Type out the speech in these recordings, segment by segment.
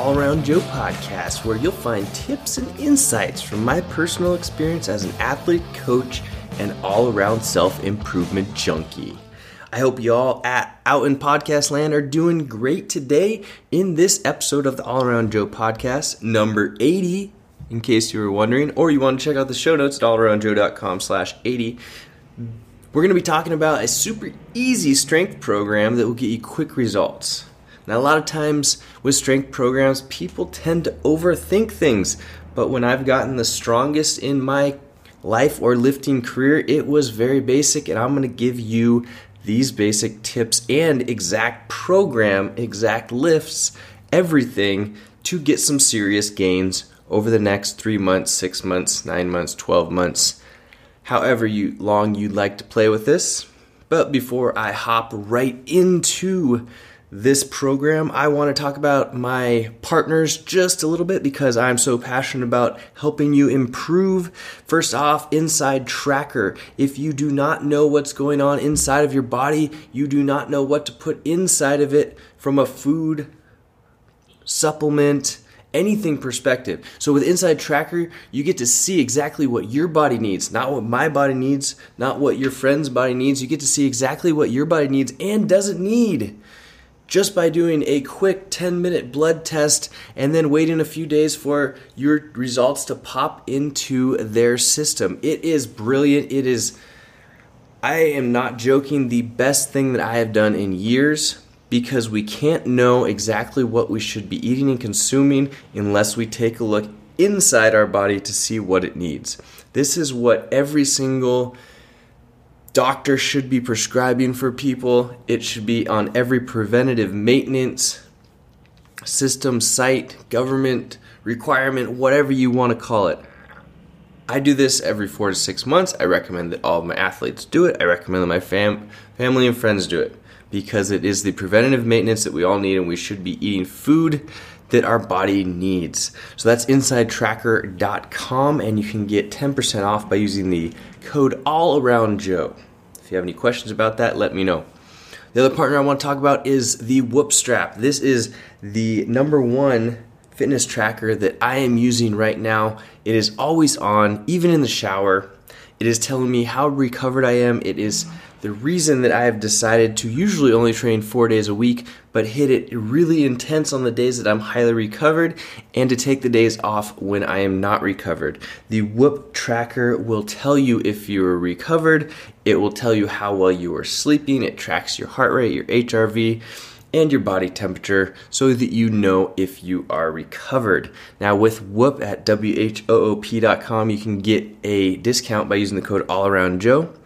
All Around Joe podcast, where you'll find tips and insights from my personal experience as an athlete, coach, and all around self improvement junkie. I hope y'all at, out in podcast land are doing great today in this episode of the All Around Joe podcast, number 80, in case you were wondering, or you want to check out the show notes at allaroundjoe.com slash 80. We're going to be talking about a super easy strength program that will get you quick results. Now, a lot of times with strength programs, people tend to overthink things. But when I've gotten the strongest in my life or lifting career, it was very basic, and I'm going to give you these basic tips and exact program, exact lifts, everything to get some serious gains over the next three months, six months, nine months, 12 months, however you, long you'd like to play with this. But before I hop right into this program, I want to talk about my partners just a little bit because I'm so passionate about helping you improve. First off, Inside Tracker. If you do not know what's going on inside of your body, you do not know what to put inside of it from a food, supplement, anything perspective. So with Inside Tracker, you get to see exactly what your body needs, not what my body needs, not what your friend's body needs. You get to see exactly what your body needs and doesn't need just by doing a quick 10 minute blood test and then waiting a few days for your results to pop into their system. It is brilliant. It is, I am not joking, the best thing that I have done in years because we can't know exactly what we should be eating and consuming unless we take a look inside our body to see what it needs. This is what every single doctor should be prescribing for people. It should be on every preventative maintenance system, site, government requirement, whatever you want to call it. I do this every four to six months. I recommend that all of my athletes do it. I recommend that my fam- family and friends do it because it is the preventative maintenance that we all need, and we should be eating food that our body needs. So that's insidetracker.com, and you can get 10% off by using the code All Around Joe. If you have any questions about that, let me know. The other partner I want to talk about is the Whoop Strap. This is the number one fitness tracker that I am using right now. It is always on, even in the shower. It is telling me how recovered I am. It is the reason that I have decided to usually only train four days a week, but hit it really intense on the days that I'm highly recovered and to take the days off when I am not recovered. The Whoop tracker will tell you if you are recovered, it will tell you how well you are sleeping, it tracks your heart rate, your HRV and your body temperature so that you know if you are recovered. Now, with Whoop at WHOOP.com, you can get a discount by using the code AllAroundJoe.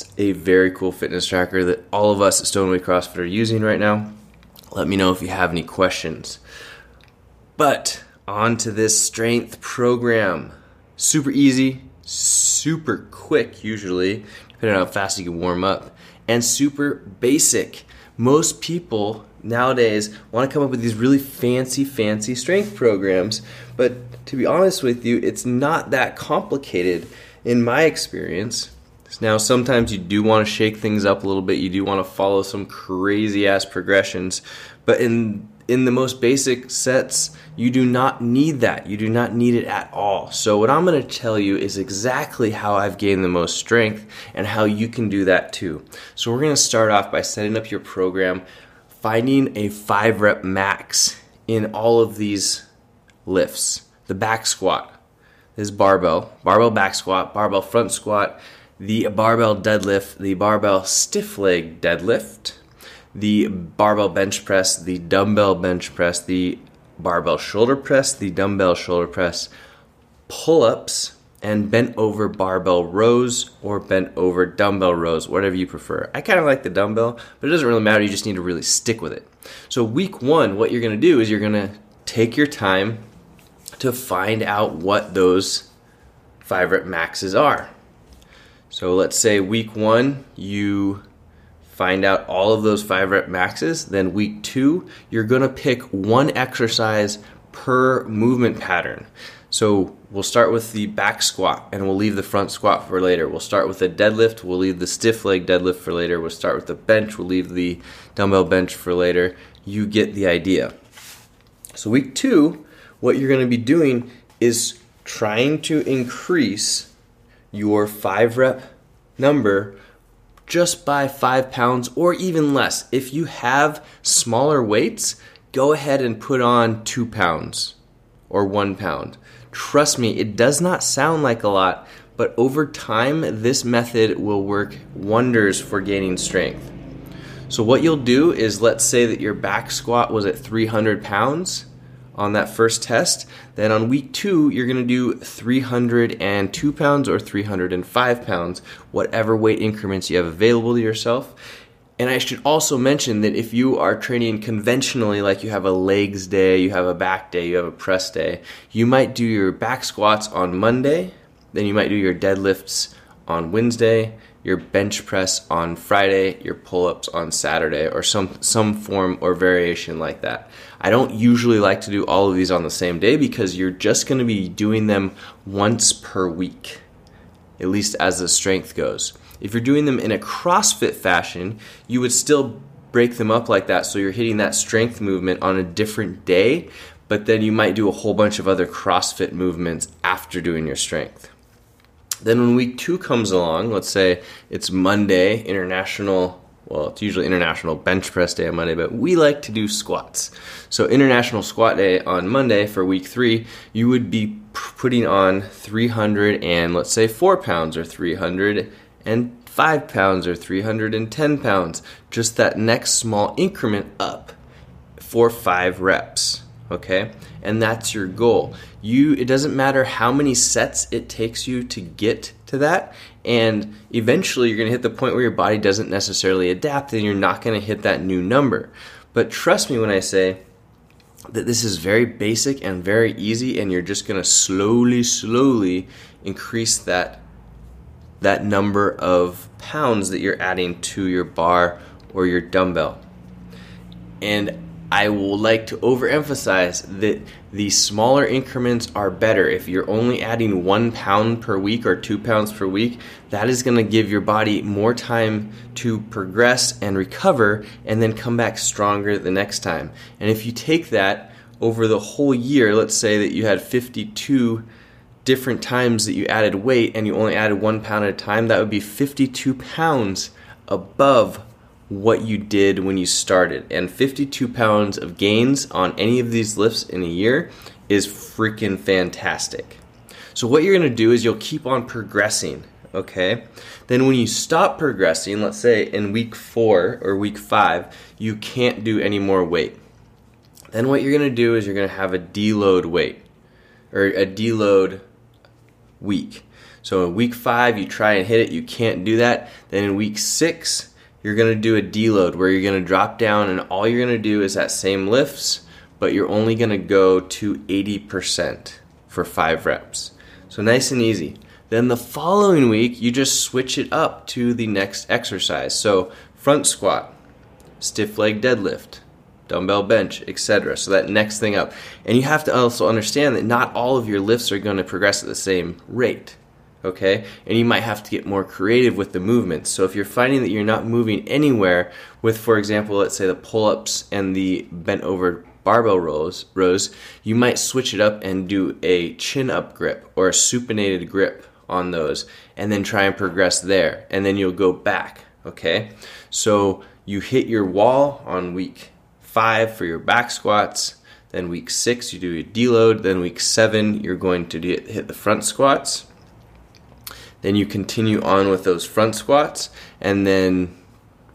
It's a very cool fitness tracker that all of us at Stoneway CrossFit are using right now. Let me know if you have any questions. But on to this strength program. Super easy, super quick, usually, depending on how fast you can warm up, and super basic most people nowadays want to come up with these really fancy, fancy strength programs. But to be honest with you, it's not that complicated in my experience. Now, sometimes you do want to shake things up a little bit. You do want to follow some crazy ass progressions. But in in the most basic sets, you do not need that. You do not need it at all. So, what I'm going to tell you is exactly how I've gained the most strength and how you can do that too. So, we're going to start off by setting up your program, finding a five rep max in all of these lifts. The back squat is barbell, barbell back squat, barbell front squat, the barbell deadlift, the barbell stiff leg deadlift the barbell bench press, the dumbbell bench press, the barbell shoulder press, the dumbbell shoulder press, pull ups, and bent over barbell rows or bent over dumbbell rows, whatever you prefer. I kind of like the dumbbell, but it doesn't really matter. You just need to really stick with it. So, week one, what you're going to do is you're going to take your time to find out what those five rep maxes are. So, let's say week one, you find out all of those five rep maxes. Then week two, you're to pick one exercise per movement pattern. So we'll start with the back squat and we'll leave the front squat for later. We'll start with the deadlift, we'll leave the stiff leg deadlift for later. We'll start with the bench, we'll leave the dumbbell bench for later. You get the idea. So, week two, what you're going to be doing is trying to increase your five rep number just by five pounds or even less. If you have smaller weights, go ahead and put on two pounds or one pound. Trust me, it does not sound like a lot, but over time, this method will work wonders for gaining strength. So, what you'll do is let's say that your back squat was at 300 pounds on that first test. Then on week two, you're to do 302 pounds or 305 pounds, whatever weight increments you have available to yourself. And I should also mention that if you are training conventionally, like you have a legs day, you have a back day, you have a press day, you might do your back squats on Monday, then you might do your deadlifts on Wednesday, your bench press on Friday, your pull ups on Saturday, or some, some form or variation like that. I don't usually like to do all of these on the same day because you're just going to be doing them once per week, at least as the strength goes. If you're doing them in a CrossFit fashion, you would still break them up like that so you're hitting that strength movement on a different day, but then you might do a whole bunch of other CrossFit movements after doing your strength. Then when week two comes along, let's say it's Monday, international, well, it's usually international bench press day on Monday, but we like to do squats. So, international squat day on Monday for week three, you would be putting on 300 and let's say four pounds or 300 and five pounds or 310 pounds, just that next small increment up for five reps. Okay, and that's your goal. You it doesn't matter how many sets it takes you to get to that, and eventually you're going to hit the point where your body doesn't necessarily adapt, and you're not going to hit that new number. But trust me when I say that this is very basic and very easy, and you're just going to slowly, slowly increase that that number of pounds that you're adding to your bar or your dumbbell. And I will like to overemphasize that the smaller increments are better. If you're only adding one pound per week or two pounds per week, that is going to give your body more time to progress and recover and then come back stronger the next time. And if you take that over the whole year, let's say that you had 52 different times that you added weight and you only added one pound at a time, that would be 52 pounds above what you did when you started. And 52 pounds of gains on any of these lifts in a year is freaking fantastic. So, what you're gonna do is you'll keep on progressing, okay? Then, when you stop progressing, let's say in week four or week five, you can't do any more weight. Then, what you're gonna do is you're gonna have a deload weight or a deload week. So in week five, you try and hit it, you can't do that. Then in week six, you're gonna do a deload where you're gonna drop down and all you're gonna do is that same lifts, but you're only gonna go to 80% for five reps. So nice and easy. Then the following week, you just switch it up to the next exercise. So front squat, stiff leg deadlift, dumbbell bench, etc. So that next thing up. And you have to also understand that not all of your lifts are going to progress at the same rate. Okay? And you might have to get more creative with the movements. So if you're finding that you're not moving anywhere with for example, let's say the pull-ups and the bent over barbell rows, rows, you might switch it up and do a chin up grip or a supinated grip on those and then try and progress there and then you'll go back, okay? So you hit your wall on week five for your back squats. Then week six, you do a deload. Then week seven, you're going to hit the front squats. Then you continue on with those front squats and then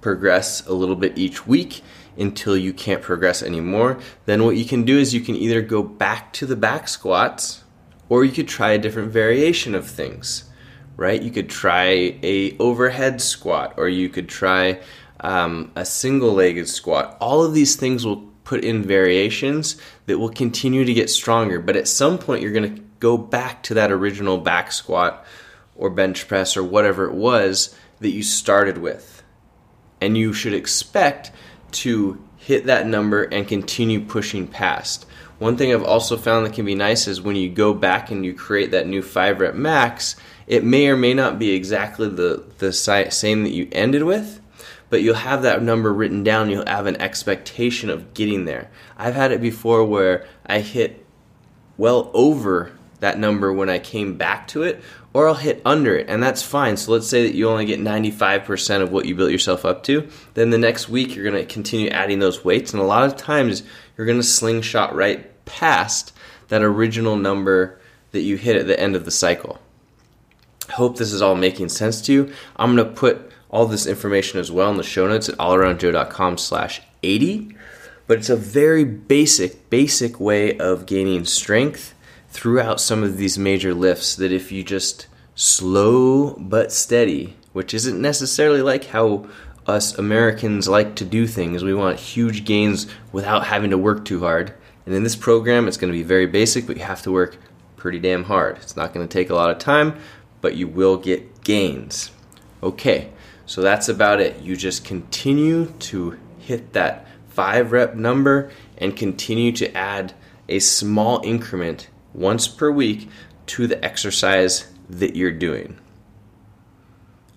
progress a little bit each week until you can't progress anymore. Then what you can do is you can either go back to the back squats or you could try a different variation of things, right? You could try a overhead squat or you could try um, a single legged squat. All of these things will put in variations that will continue to get stronger. But at some point, you're going to go back to that original back squat or bench press or whatever it was that you started with. And you should expect to hit that number and continue pushing past. One thing I've also found that can be nice is when you go back and you create that new 5 rep max, it may or may not be exactly the, the same that you ended with, but you'll have that number written down. You'll have an expectation of getting there. I've had it before where I hit well over that number when I came back to it, or I'll hit under it, and that's fine. So let's say that you only get 95% of what you built yourself up to. Then the next week, you're going to continue adding those weights, and a lot of times, you're going to slingshot right past that original number that you hit at the end of the cycle. I hope this is all making sense to you. I'm going to put all this information as well in the show notes at allaroundjoe.com slash 80. But it's a very basic, basic way of gaining strength throughout some of these major lifts that if you just slow but steady, which isn't necessarily like how us Americans like to do things. We want huge gains without having to work too hard. And in this program, it's going to be very basic, but you have to work pretty damn hard. It's not going to take a lot of time, but you will get gains. Okay, so that's about it. You just continue to hit that five rep number and continue to add a small increment once per week to the exercise that you're doing.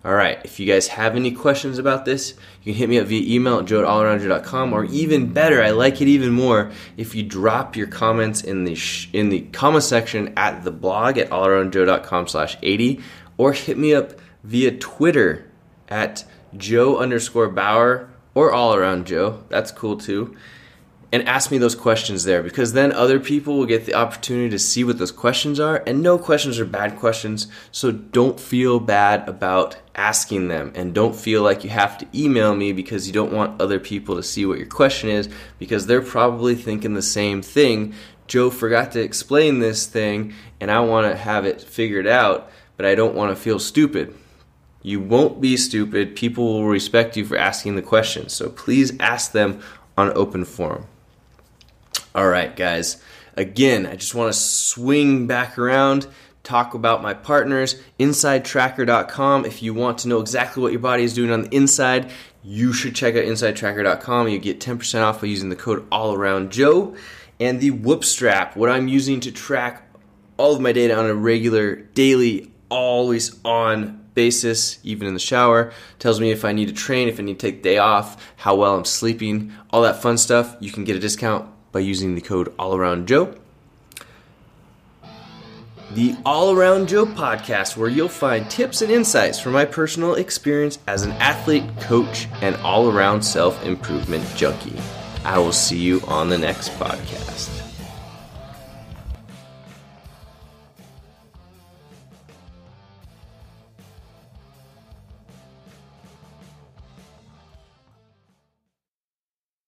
All right, if you guys have any questions about this, you can hit me up via email at joe@allaroundjoe.com, or even better, I like it even more if you drop your comments in the sh- in the comment section at the blog at allaroundjoe.com slash 80, or hit me up via Twitter at joe underscore Bauer or all around Joe. That's cool too and ask me those questions there because then other people will get the opportunity to see what those questions are. And no questions are bad questions, so don't feel bad about asking them and don't feel like you have to email me because you don't want other people to see what your question is because they're probably thinking the same thing. Joe forgot to explain this thing and I want to have it figured out, but I don't want to feel stupid. You won't be stupid. People will respect you for asking the questions. So please ask them on open forum. All right, guys. Again, I just want to swing back around, talk about my partners, InsideTracker.com. If you want to know exactly what your body is doing on the inside, you should check out InsideTracker.com. You get 10% off by using the code AllAroundJoe. And the Whoop Strap, what I'm using to track all of my data on a regular, daily, always on basis, even in the shower. Tells me if I need to train, if I need to take day off, how well I'm sleeping, all that fun stuff. You can get a discount by using the code AllAroundJoe. The All Around Joe podcast, where you'll find tips and insights from my personal experience as an athlete, coach, and all around self improvement junkie. I will see you on the next podcast.